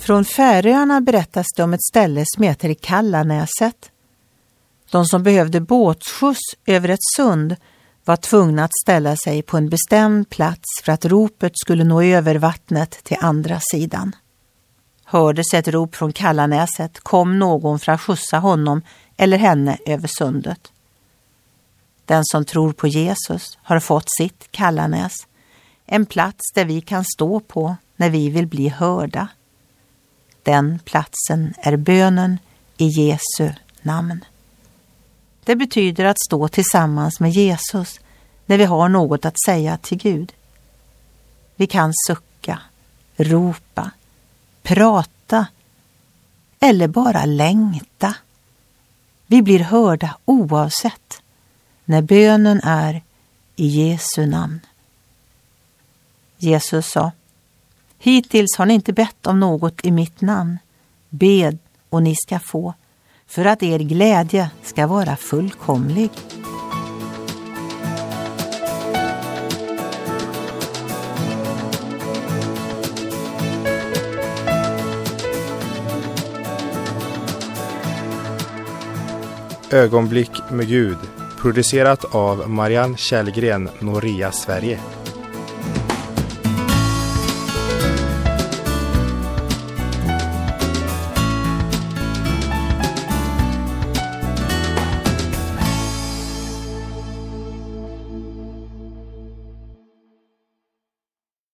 Från Färöarna berättas det om ett ställe som heter Kallanäset. De som behövde båtskjuts över ett sund var tvungna att ställa sig på en bestämd plats för att ropet skulle nå över vattnet till andra sidan. Hördes ett rop från Kallanäset kom någon för att skjutsa honom eller henne över sundet. Den som tror på Jesus har fått sitt Kallanäs, en plats där vi kan stå på när vi vill bli hörda. Den platsen är bönen i Jesu namn. Det betyder att stå tillsammans med Jesus när vi har något att säga till Gud. Vi kan sucka, ropa, prata eller bara längta. Vi blir hörda oavsett när bönen är i Jesu namn. Jesus sa Hittills har ni inte bett om något i mitt namn. Bed och ni ska få, för att er glädje ska vara fullkomlig. Ögonblick med Gud producerat av Marianne Källgren, Noria Sverige.